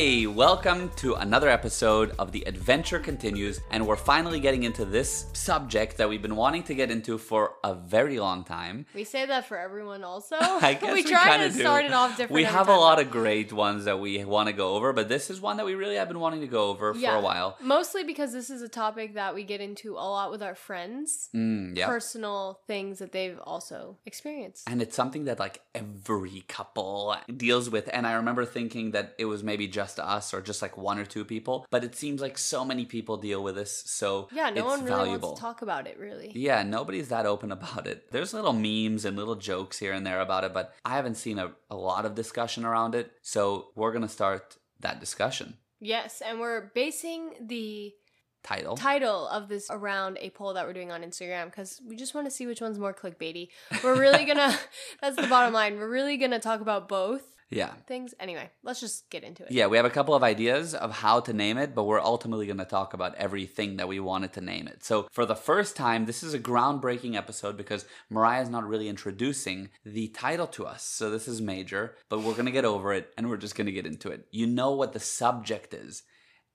Hey, welcome to another episode of The Adventure Continues, and we're finally getting into this subject that we've been wanting to get into for a very long time. We say that for everyone also. I guess we, we try to do. start it off different. We have a lot of great ones that we want to go over, but this is one that we really have been wanting to go over for a while. Mostly because this is a topic that we get into a lot with our friends. Mm, yeah. Personal things that they've also experienced. And it's something that like every couple deals with. And I remember thinking that it was maybe just us or just like one or two people, but it seems like so many people deal with this. So yeah, no one really valuable. wants to talk about it really. Yeah, nobody's that open about it. There's little memes and little jokes here and there about it, but I haven't seen a, a lot of discussion around it. So we're going to start that discussion. Yes, and we're basing the Title. title of this around a poll that we're doing on Instagram because we just want to see which one's more clickbaity. We're really gonna, that's the bottom line. We're really gonna talk about both yeah. things. Anyway, let's just get into it. Yeah, we have a couple of ideas of how to name it, but we're ultimately going to talk about everything that we wanted to name it. So, for the first time, this is a groundbreaking episode because Mariah's not really introducing the title to us. So, this is major, but we're going to get over it and we're just going to get into it. You know what the subject is,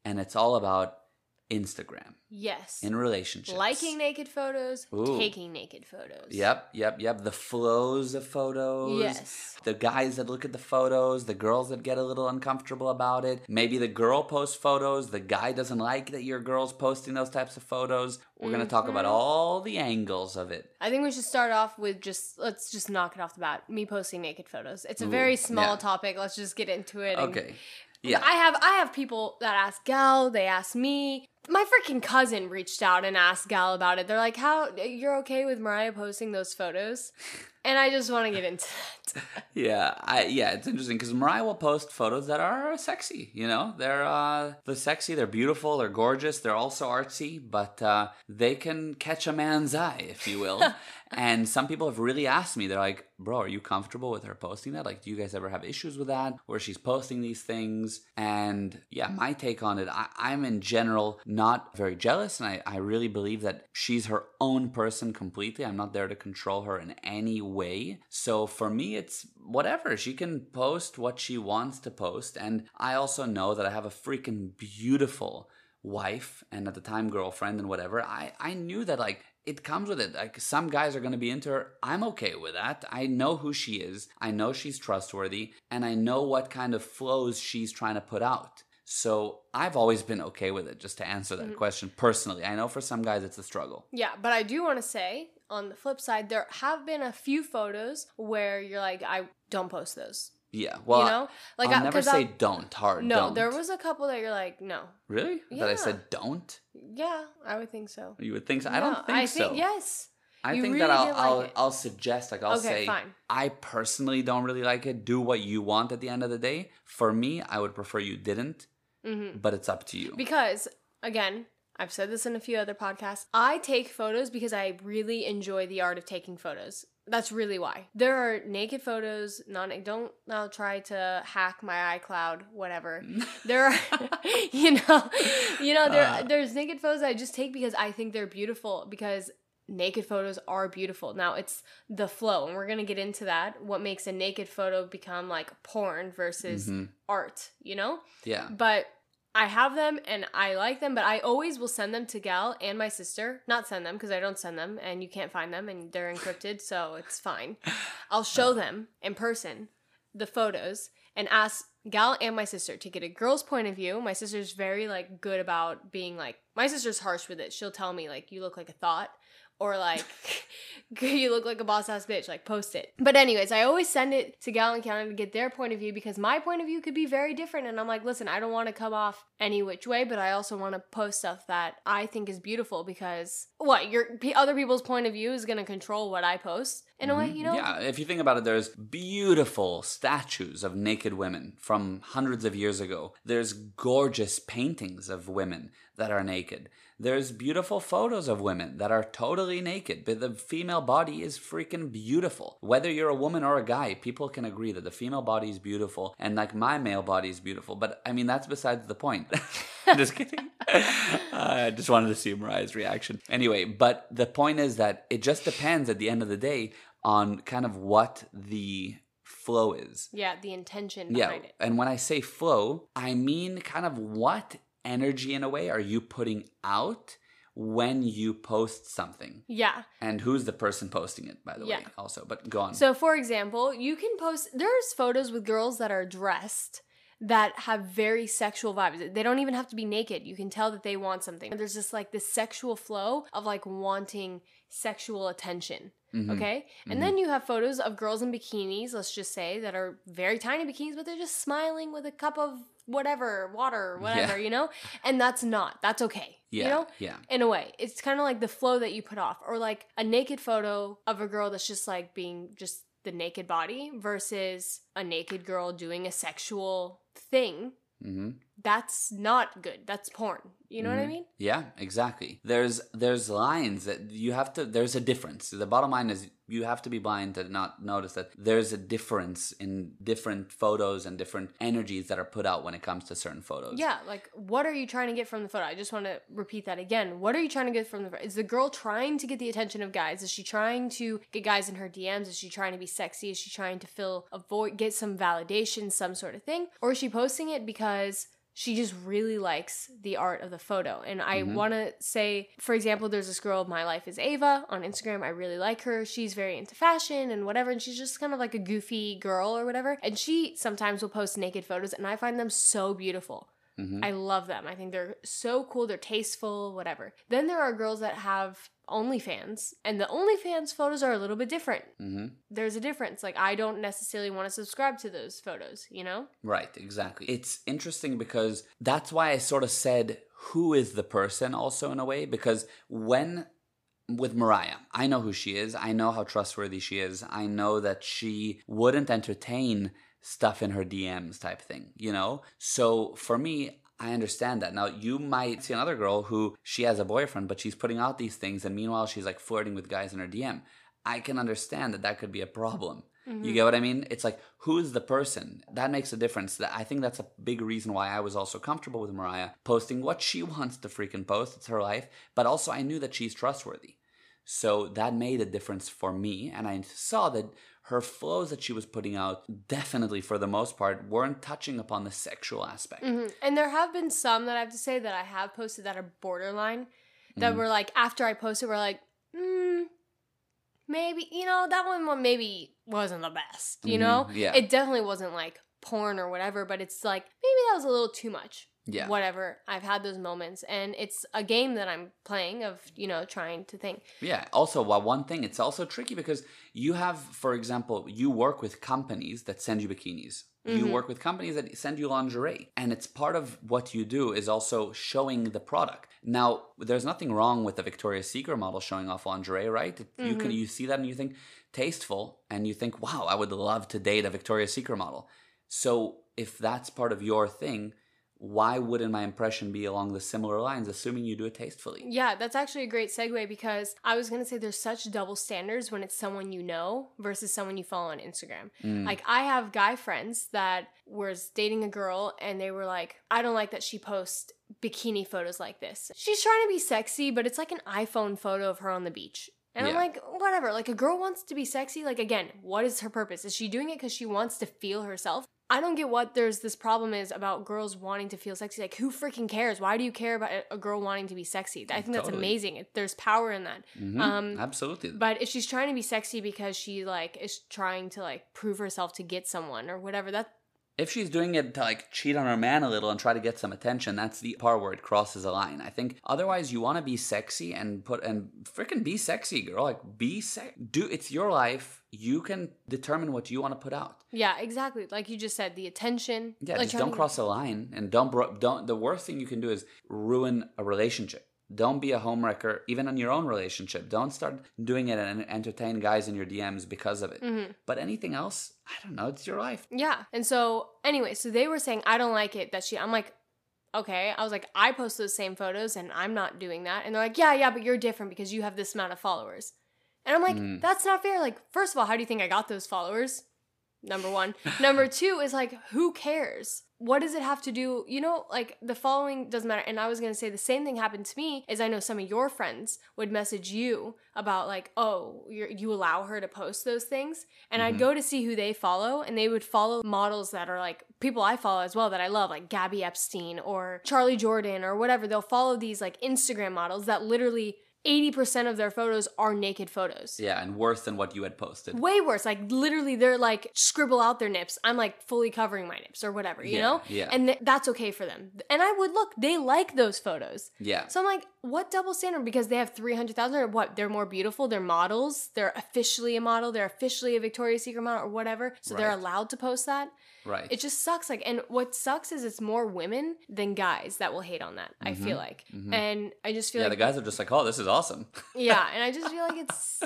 and it's all about Instagram Yes. in relationships. Liking naked photos, Ooh. taking naked photos. Yep, yep, yep. The flows of photos. Yes. The guys that look at the photos, the girls that get a little uncomfortable about it. Maybe the girl posts photos, the guy doesn't like that your girl's posting those types of photos. We're going to talk about Mhm. all the angles of it. I think we should start off with just let's just knock it off the bat. Me posting naked photos. It's a Ooh, very small yeah. topic. Let's just get into it. Okay. Yeah. I have I have people that ask Gal, they ask me. My freaking cousin reached out and asked Gal about it. They're like, "How you're okay with Mariah posting those photos?" And I just want to get into that. Yeah, I yeah, it's interesting because Mariah will post photos that are sexy. You know, they're uh, they're sexy, they're beautiful, they're gorgeous, they're also artsy, but uh, they can catch a man's eye, if you will. and some people have really asked me, they're like, "Bro, are you comfortable with her posting that? Like, do you guys ever have issues with that, where she's posting these things?" And yeah, my take on it, I, I'm in general not very jealous, and I, I really believe that she's her own person completely. I'm not there to control her in any way. So for me, it's whatever. She can post what she wants to post. And I also know that I have a freaking beautiful wife and at the time girlfriend and whatever. I, I knew that like it comes with it. Like some guys are going to be into her. I'm okay with that. I know who she is. I know she's trustworthy and I know what kind of flows she's trying to put out. So I've always been okay with it, just to answer that mm-hmm. question personally. I know for some guys it's a struggle. Yeah, but I do want to say on the flip side, there have been a few photos where you're like, I don't post those. Yeah. Well, you know, like I'll I, never say I- don't hard. no. don't. There was a couple that you're like, no. really that I said don't. Yeah, I would think so. You would think so. I don't think I so. think yes. I You think really that I'll like I'll. I'll suggest like I'll Okay, say fine. I personally don't really like it. Do what you want at the end of the day. For me, I would prefer you didn't, hmm but it's up to you. Because again, I've said this in a few other podcasts. I take photos because I really enjoy the art of taking photos. That's really why. There are naked photos. Non. Don't now try to hack my iCloud. Whatever. there are you know you know there Uh. there's naked photos I just take because I think they're beautiful because naked photos are beautiful. Now it's the flow and we're going to get into that what makes a naked photo become like porn versus Mhm. art, you know? Yeah. But I have them and I like them, but I always will send them to Gal and my sister. Not send them because I don't send them and you can't find them and they're encrypted, so it's fine. I'll show them in person the photos and ask Gal and my sister to get a girl's point of view. My sister's very like good about being like my sister's harsh with it. She'll tell me like you look like a thought or like you look like a boss ass bitch, like post it. But anyways, I always send it to Gal and County to get their point of view because my point of view could be very different. And I'm like, listen, I don't want to come off any which way, but I also want to post stuff that I think is beautiful because what your other people's point of view is going to control what I post in a way, you know? Mm-hmm. Yeah, if you think about it, there's beautiful statues of naked women from hundreds of years ago. There's gorgeous paintings of women that are naked. There's beautiful photos of women that are totally naked, but the female body is freaking beautiful. Whether you're a woman or a guy, people can agree that the female body is beautiful and like my male body is beautiful. But I mean, that's besides the point. just kidding. I just wanted to see Mariah's reaction. Anyway, but the point is that it just depends at the end of the day on kind of what the flow is. Yeah, the intention Yeah. behind it. And when I say flow, I mean kind of what energy in a way are you putting out when you post something? Yeah. And who's the person posting it, by the way, Yeah. also. But go on. So, for example, you can post, there's photos with girls that are dressed that have very sexual vibes. They don't even have to be naked. You can tell that they want something. There's just like this sexual flow of like wanting sexual attention. Mhm. Okay. And then you have photos of girls in bikinis, let's just say, that are very tiny bikinis, but they're just smiling with a cup of whatever, water, whatever, Yeah. you know? And that's not, that's okay. Yeah. You know? Yeah. in a way it's kind of like the flow that you put off or like a naked photo of a girl that's just like being just the naked body versus a naked girl doing a sexual thing hmm that's not good. That's porn. You know what i Mhm. mean? Yeah, exactly. There's there's lines that you have to there's a difference. The bottom line is you have to be blind to not notice that there's a difference in different photos and different energies that are put out when it comes to certain photos. yeah like what are you trying to get from the photo? I just want to repeat that again. What are you trying to get from the photo? Is the girl trying to get the attention of guys? Is she trying to get guys in her dms is she trying to be sexy? Is she trying to fill avoid get some validation some sort of thing? Or is she posting it because she just really likes the art of the photo. And I Mhm. want to say, for example, there's this girl, MyLifeAsEva, on Instagram. I really like her. She's very into fashion and whatever. And she's just kind of like a goofy girl or whatever. And she sometimes will post naked photos, and I find them so beautiful. Mhm. I love them. I think they're so cool. They're tasteful, whatever. Then there are girls that have OnlyFans, and the OnlyFans photos are a little bit different. hmm There's a difference. Like, I don't necessarily want to subscribe to those photos, you know? Right, exactly. It's interesting because that's why I sort of said who is the person also in a way because when with Mariah, I know who she is. I know how trustworthy she is. I know that she wouldn't entertain stuff in her DMs type thing, you know? So for me, I understand that. Now, you might see another girl who she has a boyfriend, but she's putting out these things, and meanwhile, she's like flirting with guys in her DM. I can understand that that could be a problem. You mm-hmm. get what I mean? It's like who's the person? That makes a difference. That I think that's a big reason why I was also comfortable with Mariah posting what she wants to freaking post. It's her life, but also I knew that she's trustworthy. So that made a difference for me and I saw that her flows that she was putting out definitely for the most part weren't touching upon the sexual aspect. hmm And there have been some that I have to say that I have posted that are borderline that Mhm. were like after I posted, we're like, mm, maybe you know that one maybe wasn't the best. You Mhm, know, yeah. it definitely wasn't like porn or whatever, but it's like maybe that was a little too much. Yeah. Whatever. I've had those moments, and it's a game that I'm playing of you know trying to think. Yeah. Also, well, one thing, it's also tricky because you have, for example, you work with companies that send you bikinis. You Mhm. work with companies that send you lingerie. And it's part of what you do is also showing the product. Now, there's nothing wrong with the Victoria's Secret model showing off lingerie, right? It- You can you see that and you think tasteful and you think, wow, I would love to date a Victoria's Secret model. So if that's part of your thing, why wouldn't my impression be along the similar lines, assuming you do it tastefully? Yeah, that's actually a great segue because I was gonna say there's such double standards when it's someone you know versus someone you follow on Instagram. Mm. Like I have guy friends that was dating a girl and they were like, I don't like that she posts bikini photos like this. She's trying to be sexy, but it's like an iPhone photo of her on the beach. And I'm like, whatever. Like a girl wants to be sexy. Like again, what is her purpose? Is she doing it because she wants to feel herself? I don't get what there's this problem is about girls wanting to feel sexy. Like who freaking cares? Why do you care about a- girl wanting to be sexy? I think that's Totally. amazing. There's power in that. Mhm. Um, Absolutely. But if she's trying to be sexy because she like is trying to like prove herself to get someone or whatever, that if she's doing it to like cheat on her man a little and try to get some attention, that's the part where it crosses a line. I think otherwise you want to be sexy and put and freaking be sexy, girl. Like be sex. Do it's your life. You can determine what you want to put out. yeah, exactly. Like you just said, the attention. Yeah, like just don't cross a line and don't bro- don't. The worst thing you can do is ruin a relationship. Don't be a homewrecker, even on your own relationship. Don't start doing it and entertain guys in your DMs because of it. Mhm. But anything else, I don't know. It's your life. Yeah. And so anyway, so they were saying I don't like it that she. I'm like. Okay, I was like, I post those same photos and I'm not doing that. And they're like, yeah, yeah, but you're different because you have this amount of followers. And I'm like, Mm. that's not fair. Like, first of all, how do you think I got those followers? Number one. Number two is like, who cares? What does it have to do? You know, like the following doesn't matter. And I was gonna say the same thing happened to me. Is I know some of your friends would message you about like, oh, you you allow her to post those things, and I'd mm-hmm. go to see who they follow, and they would follow models that are like people I follow as well that I love, like Gabby Epstein or Charly Jordan or whatever. They'll follow these like Instagram models that literally. 80% of their photos are naked photos. Yeah, and worse than what you had posted. Way worse. Like literally, they're like scribble out their nips. I'm like fully covering my nips or whatever, you Yeah, know? yeah. And th- that's okay for them. And I would look, they like those photos. Yeah. So I'm like, what double standard? Because they have 300,000 or what? They're more beautiful. They're models. They're officially a model. They're officially a Victoria's Secret model or whatever. So they're allowed to post that. Right. It just sucks. Like, and what sucks is it's more women than guys that will hate on that. I feel like, and I just feel Mm-hmm. yeah, like the guys are just like, oh, this is awesome. yeah, and I just feel like it's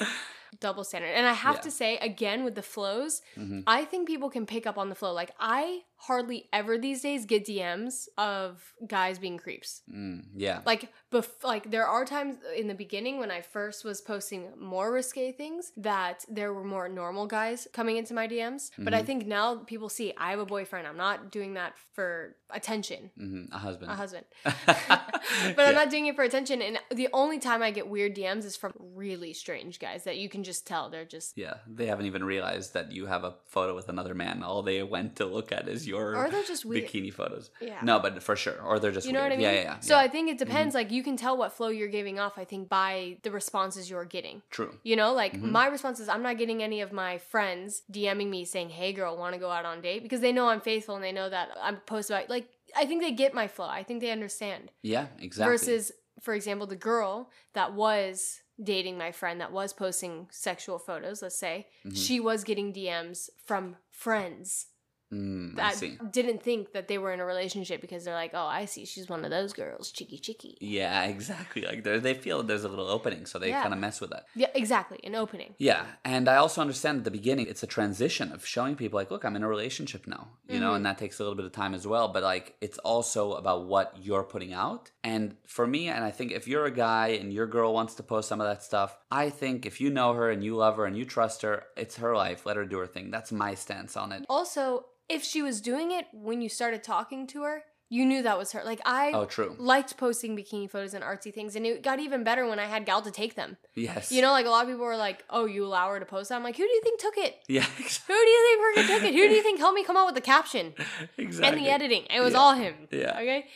double standard. And I have Yeah. to say again with the flows, Mhm. I think people can pick up on the flow. Like I hardly ever these days get DMs of guys being creeps. Mm, yeah. Like bef- like there are times in the beginning when I first was posting more risque things that there were more normal guys coming into my DMs. But Mm-hmm. I think now people see I have a boyfriend. I'm not doing that for attention. hmm A husband. A husband. but I'm not doing it for attention. And the only time I get weird DMs is from really strange guys that you can just tell they're just. Yeah, they haven't even realized that you have a photo with another man. All they went to look at is your Or they're just weird. bikini photos. Yeah. No, but for sure. Or they're just You know weird. what I mean? Yeah, yeah, yeah. So yeah. Mm-hmm. I think it depends. Like you can tell what flow you're giving off. I think by the responses you're getting. True. You know, like Mm-hmm. my response is I'm not getting any of my friends DMing me saying, "Hey, girl, want to go out on a date?" Because they know I'm faithful and they know that I'm post about. Like I think they get my flow. I think they understand. Yeah, exactly. Versus, for example, the girl that was dating my friend that was posting sexual photos. Let's say Mm-hmm. she was getting DMs from friends Mm, I see. didn't think that they were in a relationship because they're like, "Oh, I see, she's one of those girls, cheeky cheeky." Yeah, exactly. Like they they feel there's a little opening, so they Yeah. kind of mess with that. Yeah, exactly, an opening. Yeah, and I also understand at the beginning it's a transition of showing people like, look, I'm in a relationship now, you know, and that takes a little bit of time as well. But like, it's also about what you're putting out. And for me, and I think if you're a guy and your girl wants to post some of that stuff, I think if you know her and you love her and you trust her, it's her life. Let her do her thing. That's my stance on it. Also, if she was doing it when you started talking to her, you knew that was her. Like I Oh, true. liked posting bikini photos and artsy things, and it got even better when I had Gal to take them. Yes. You know, like a lot of people were like, "Oh, you allow her to post that?" I'm like, "Who do you think took it? Yeah. Who do you think freaking took it? Who do you think helped me come up with the caption exactly. and the editing? It was Yeah. all him. Yeah. Okay.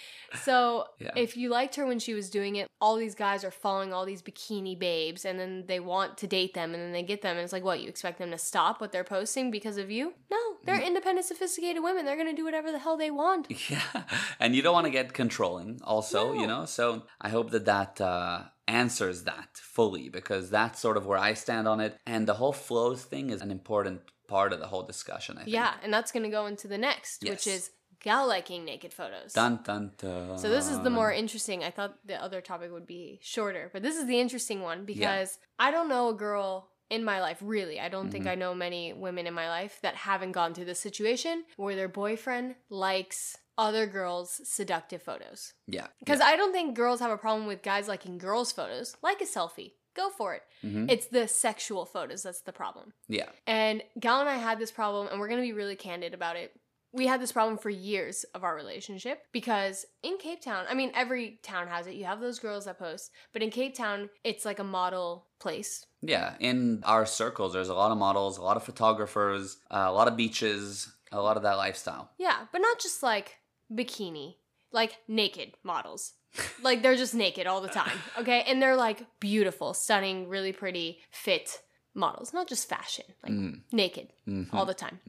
So Yeah. if you liked her when she was doing it, all these guys are following all these bikini babes, and then they want to date them, and then they get them, and it's like, what? You expect them to stop what they're posting because of you? No, they're Mm. independent, sophisticated women. They're gonna do whatever the hell they want. Yeah, and you don't want to get controlling, also, you know. So I hope that that uh, answers that fully because that's sort of where I stand on it. And the whole flows thing is an important part of the whole discussion. I think. Yeah, and that's gonna go into the next, which is Gal liking naked photos. Dun dun dun. So this is the more interesting. I thought the other topic would be shorter, but this is the interesting one because I don't know a girl in my life really. I don't Mm-hmm. think I know many women in my life that haven't gone through this situation where their boyfriend likes other girls' seductive photos. yeah. Because I don't think girls have a problem with guys liking girls' photos. Like a selfie. Go for it. Mhm. It's the sexual photos that's the problem. Yeah. And Gal and I had this problem, and we're gonna be really candid about it. We had this problem for years of our relationship because in Cape Town, I mean, every town has it. You have those girls that post, but in Cape Town, it's like a model place. Yeah. In our circles, there's a lot of models, a lot of photographers, uh, a lot of beaches, a lot of that lifestyle. Yeah, but not just like bikini, like naked models. like they're just naked all the time, okay? And they're like beautiful, stunning, really pretty, fit models, not just fashion, like Mm. naked Mhm. all the time.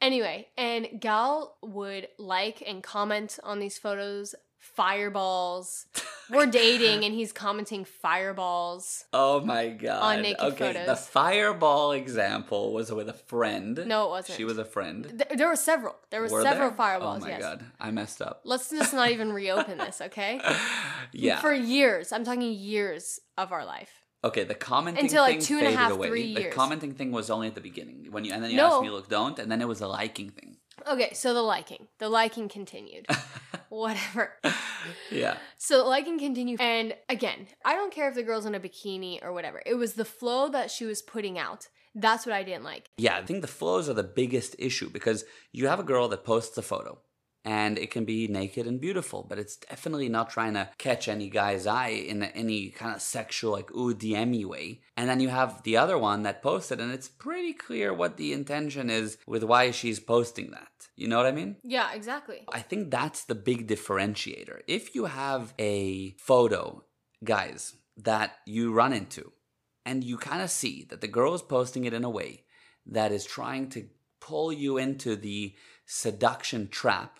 Anyway, and Gal would like and comment on these photos fireballs. We're dating and he's commenting fireballs. Oh my god. On naked okay, the fireball example was with a friend. No, it wasn't. She was a friend. Th- there were several. There were, Were several there? fireballs, Oh my yes. god. I messed up. Let's just not even reopen this, okay? yeah. For years. I'm talking years of our life. Okay, the commenting Until, like, thing two and faded away. three the years. commenting thing was only at the beginning when you and then you No. asked me, look, don't, and then it was a liking thing. Okay, so the liking. The liking continued. Whatever. yeah, So the liking continued. And again, I don't care if the girl's in a bikini or whatever. It was the flow that she was putting out. That's what I didn't like. yeah. I think the flows are the biggest issue because you have a girl that posts a photo, and it can be naked and beautiful, but it's definitely not trying to catch any guy's eye in any kind of sexual, like, ooh, DM way. And then you have the other one that posted, and it's pretty clear what the intention is with why she's posting that. You know what I mean? Yeah, exactly. I think that's the big differentiator. If you have a photo, guys, that you run into, and you kind of see that the girl is posting it in a way that is trying to pull you into the seduction trap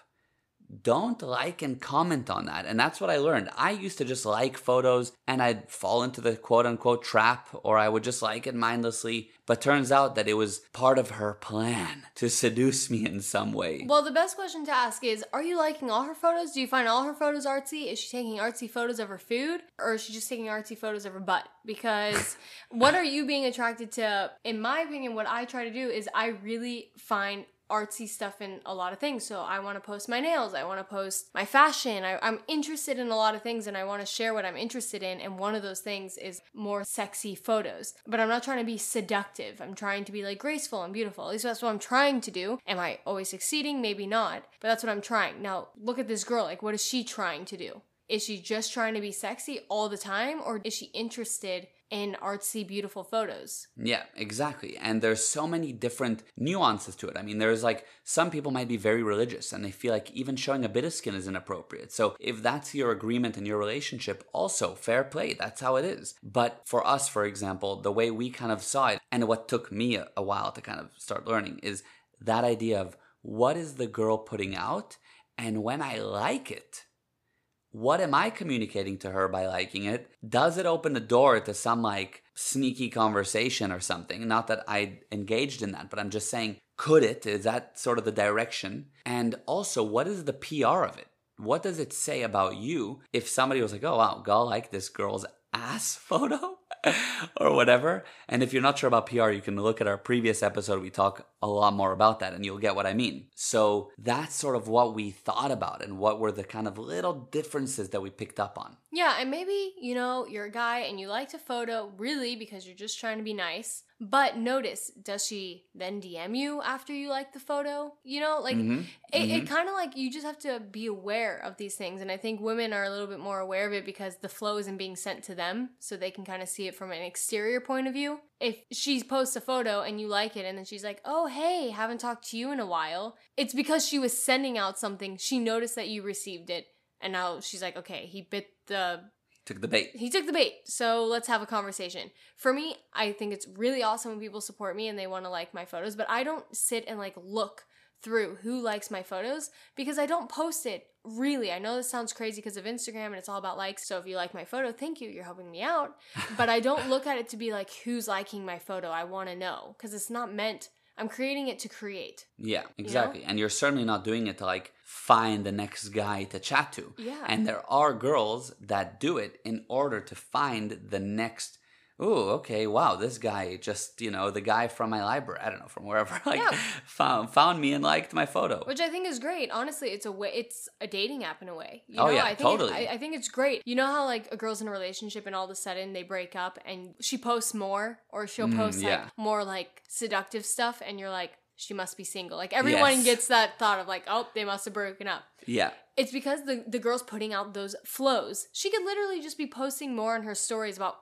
don't like and comment on that. And that's what I learned. I used to just like photos and I'd fall into the quote unquote trap or I would just like it mindlessly. But turns out that it was part of her plan to seduce me in some way. Well, the best question to ask is Are you liking all her photos? Do you find all her photos artsy? Is she taking artsy photos of her food? Or is she just taking artsy photos of her butt? Because what are you being attracted to? In my opinion, what I try to do is I really find artsy stuff in a lot of things. So I want to post my nails, I want to post my fashion. I, am interested in a lot of things and I want to share what I'm interested in. And one of those things is more sexy photos. But I'm not trying to be seductive. I'm trying to be like graceful and beautiful. At least that's what I'm trying to do. Am I always succeeding? Maybe not. But that's what I'm trying. Now, look at this girl. Like, what is she trying to do? Is she just trying to be sexy all the time or is she interested in artsy, beautiful photos. Yeah, exactly. And there's so many different nuances to it. I mean, there's like some people might be very religious and they feel like even showing a bit of skin is inappropriate. So if that's your agreement in your relationship, also fair play. That's how it is. But for us, for example, the way we kind of saw it and what took me a, while to kind of start learning is that idea of what is the girl putting out? And when I like it, what am I communicating to her by liking it? Does it open the door to some like sneaky conversation or something? Not that I engaged in that, but I'm just saying, could it? Is that sort of the direction? And also, what is the PR of it? What does it say about you if somebody was like, oh wow, go like this girl's ass photo? or whatever. And if you're not sure about PR, you can look at our previous episode. We talk a lot more about that and you'll get what I mean. So that's sort of what we thought about and what were the kind of little differences that we picked up on. Yeah, and maybe, you know, you're a guy and you liked a photo really because you're just trying to be nice. But notice, does she then DM you after you like the photo? You know, like mm-hmm. it, mm-hmm. it kind of like you just have to be aware of these things. And I think women are a little bit more aware of it because the flow isn't being sent to them. So they can kind of see it from an exterior point of view. If she posts a photo and you like it and then she's like, oh, hey, haven't talked to you in a while, it's because she was sending out something. She noticed that you received it. And now she's like, okay, he bit the took the bait. He took the bait. So let's have a conversation. For me, I think it's really awesome when people support me and they want to like my photos, but I don't sit and like look through who likes my photos because I don't post it really. I know this sounds crazy because of Instagram and it's all about likes. So if you like my photo, thank you. You're helping me out. But I don't look at it to be like who's liking my photo. I want to know because it's not meant I'm creating it to create. Yeah, exactly. You know? And you're certainly not doing it to like find the next guy to chat to. Yeah. And there are girls that do it in order to find the next oh, okay, wow, this guy just, you know, the guy from my library, I don't know, from wherever, like yeah. found found me and liked my photo. Which I think is great. Honestly, it's a way it's a dating app in a way. You oh know? yeah, I think totally. I, I, think it's great. You know how like a girl's in a relationship and all of a sudden they break up and she posts more or she'll mm, post yeah. like more like seductive stuff and you're like, she must be single. Like everyone yes. gets that thought of like, oh, they must have broken up. Yeah. It's because the the girl's putting out those flows. She could literally just be posting more on her stories about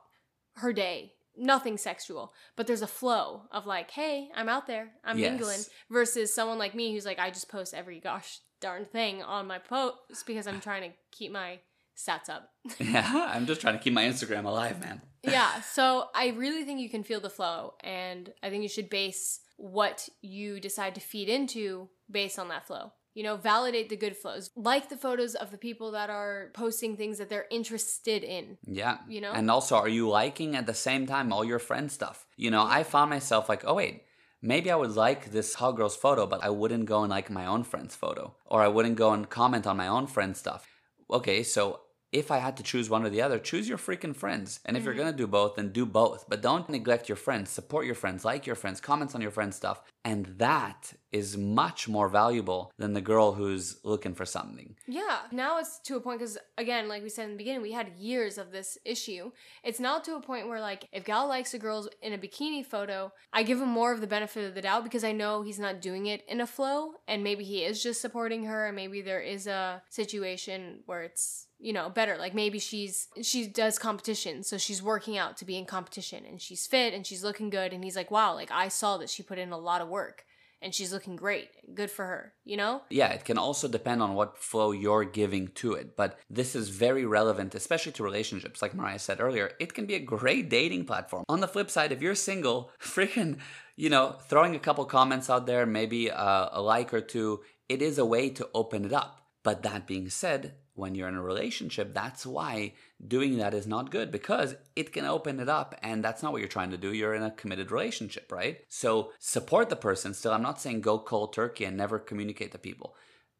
her day nothing sexual, but there's a flow of like, hey, I'm out there, I'm yes. mingling, versus someone like me who's like, I just post every gosh darn thing on my post because I'm trying to keep my stats up. yeah, I'm just trying to keep my Instagram alive, man. yeah, so I really think you can feel the flow, and I think you should base what you decide to feed into based on that flow. You know, validate the good flows. Like the photos of the people that are posting things that they're interested in. Yeah. You know? And also, are you liking at the same time all your friend stuff? You know, I found myself like, oh, wait, maybe I would like this hot girl's photo, but I wouldn't go and like my own friend's photo. Or I wouldn't go and comment on my own friend's stuff. Okay, so if I had to choose one or the other, choose your freaking friends. And if you're mm-hmm. gonna do both, then do both. But don't neglect your friends. Support your friends, like your friends, comments on your friends' stuff. And that is much more valuable than the girl who's looking for something. Yeah. Now it's to a point because again, like we said in the beginning, we had years of this issue. It's now to a point where like if Gal likes a girl in a bikini photo, I give him more of the benefit of the doubt because I know he's not doing it in a flow and maybe he is just supporting her and maybe there is a situation where it's you know better like maybe she's she does competition so she's working out to be in competition and she's fit and she's looking good and he's like wow like i saw that she put in a lot of work and she's looking great good for her you know Yeah, it can also depend on what flow you're giving to it. But this is very relevant, especially to relationships. Like Mariah said earlier, it can be a great dating platform. On the flip side, if you're single, freaking, you know, throwing a couple comments out there, maybe a, a like or two, it is a way to open it up. But that being said, when you're in a relationship, that's why doing that is not good because it can open it up and that's not what you're trying to do. You're in a committed relationship, right? So support the person still. I'm not saying go cold turkey and never communicate to people.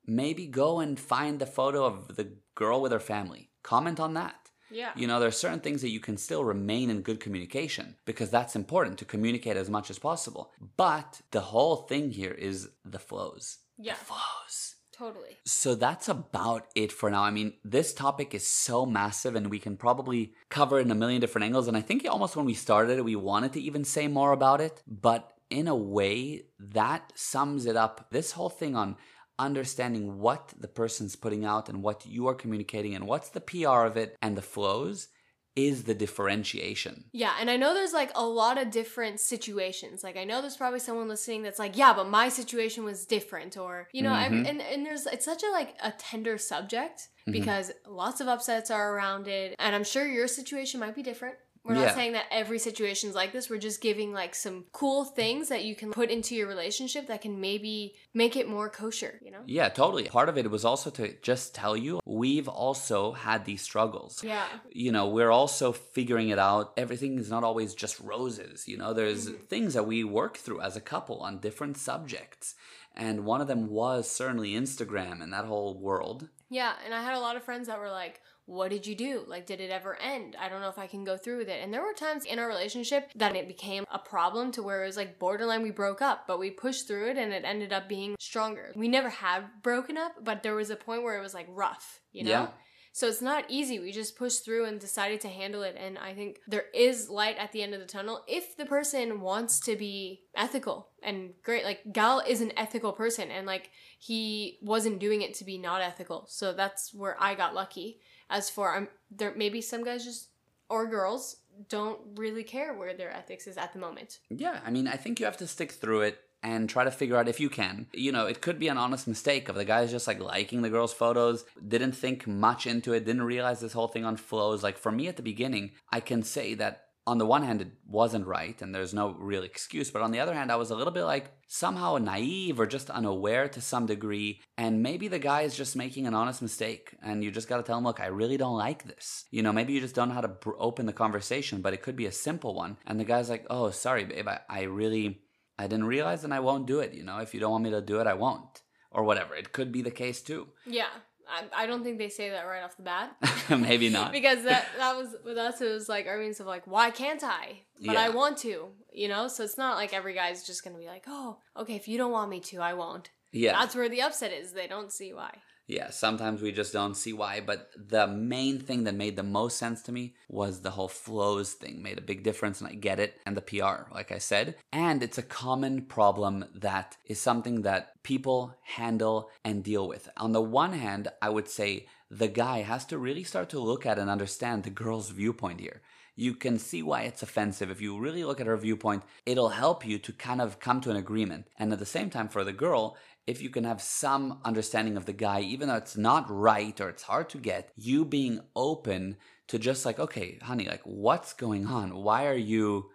Maybe go and find the photo of the girl with her family. Comment on that. yeah You know, there are certain things that you can still remain in good communication because that's important to communicate as much as possible. But the whole thing here is the flows. yeah The flows. Totally So that's about it for now. I mean, this topic is so massive and we can probably cover it in a million different angles. And I think almost when we started it, we wanted to even say more about it. But in a way, that sums it up. This whole thing on understanding what the person's putting out and what you are communicating and what's the PR of it and the flows is the differentiation. Yeah, and I know there's like a lot of different situations. Like I know there's probably someone listening that's like, yeah, but my situation was different, or you know, Mhm. and, and there's it's such a like a tender subject Mhm. because lots of upsets are around it, and I'm sure your situation might be different. We're not Yeah. saying that every situation's like this. We're just giving like some cool things that you can put into your relationship that can maybe make it more kosher. You know? Yeah, totally. Part of it was also to just tell you we've also had these struggles. Yeah. you know we're also figuring it out everything is not always just roses you know there's Mhm. things that we work through as a couple on different subjects and one of them was certainly instagram and that whole world Yeah, and I had a lot of friends that were like, What did you do? Like, did it ever end? I don't know if I can go through with it. And there were times in our relationship that it became a problem to where it was like borderline we broke up, but we pushed through it and it ended up being stronger. We never have broken up, but there was a point where it was like rough, you know? Yeah. So it's not easy. We just pushed through and decided to handle it. And I think there is light at the end of the tunnel if the person wants to be ethical and great. Like Gal is an ethical person and like he wasn't doing it to be not ethical. So that's where I got lucky. As for um, there, maybe some guys just or girls don't really care where their ethics is at the moment. yeah i mean i think you have to stick through it and try to figure out if you can you know it could be an honest mistake of the guys just like liking the girls photos didn't think much into it didn't realize this whole thing on flows like for me at the beginning i can say that on the one hand it wasn't right and there's no real excuse but on the other hand i was a little bit like somehow naive or just unaware to some degree and maybe the guy is just making an honest mistake and you just got to tell him look i really don't like this. You know maybe you just don't know how to br- open the conversation but it could be a simple one and the guy's like oh sorry babe i, I really i didn't realize and i won't do it you know if you don't want me to do it i won't or whatever. It could be the case too. Yeah, I, I don't think they say that right off the bat. maybe not because that that was with us. It was like our means of like, why can't I? But I want to, you know. So it's not like every guy's just gonna be like, oh, okay, if you don't want me to, I won't. yeah That's where the upset is. They don't see why. Yeah, sometimes we just don't see why. But the main thing that made the most sense to me was the whole flows thing made a big difference, and I get it. And the PR, like I said. And it's a common problem that is something that people handle and deal with. On the one hand, I would say the guy has to really start to look at and understand the girl's viewpoint here. You can see why it's offensive. If you really look at her viewpoint, it'll help you to kind of come to an agreement. And at the same time, for the girl, if you can have some understanding of the guy, even though it's not right or it's hard to get, you being open to just like, okay, honey, like, what's going on? Why are you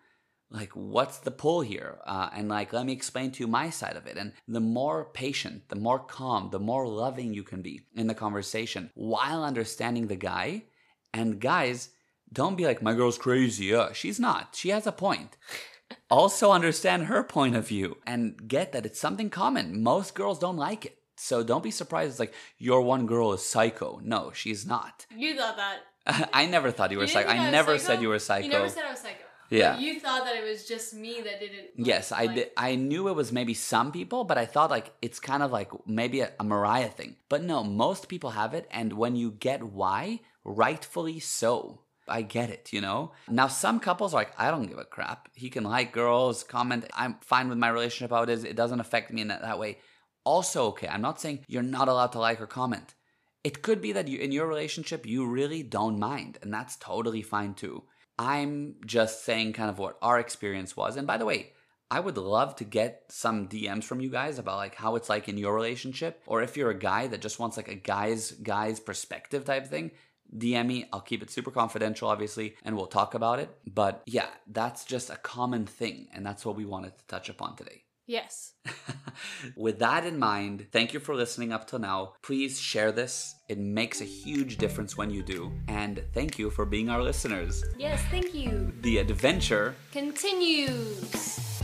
like, what's the pull here? Uh, and like, let me explain to you my side of it. And the more patient, the more calm, the more loving you can be in the conversation while understanding the guy. And guys, don't be like, my girl's crazy. Uh, she's not. She has a point also understand her point of view and get that it's something common. Most girls don't like it. So don't be surprised. It's like your one girl is psycho. No, she's not. You thought that. I never thought you were You psycho. think I never psycho? said you were psycho. You never said I was psycho. Yeah. But you thought that it was just me that didn't. like- Yes, I like- did. I knew it was maybe some people, but I thought like it's kind of like maybe a, a Mariah thing. But no, most people have it, and when you get why, rightfully so. I get it, you know? Now, some couples are like, I don't give a crap. He can like girls, comment. I'm fine with my relationship how it is. It doesn't affect me in that, that way. Also, okay, I'm not saying you're not allowed to like or comment. It could be that you, in your relationship, you really don't mind, and that's totally fine too. I'm just saying kind of what our experience was. And by the way, I would love to get some DMs from you guys about like how it's like in your relationship, or if you're a guy that just wants like a guy's guy's perspective type thing. DM me. I'll keep it super confidential, obviously, and we'll talk about it. But yeah, that's just a common thing, and that's what we wanted to touch upon today. Yes. With that in mind, thank you for listening up till now. Please share this. It makes a huge difference when you do. And thank you for being our listeners. Yes, thank you. The adventure Continues.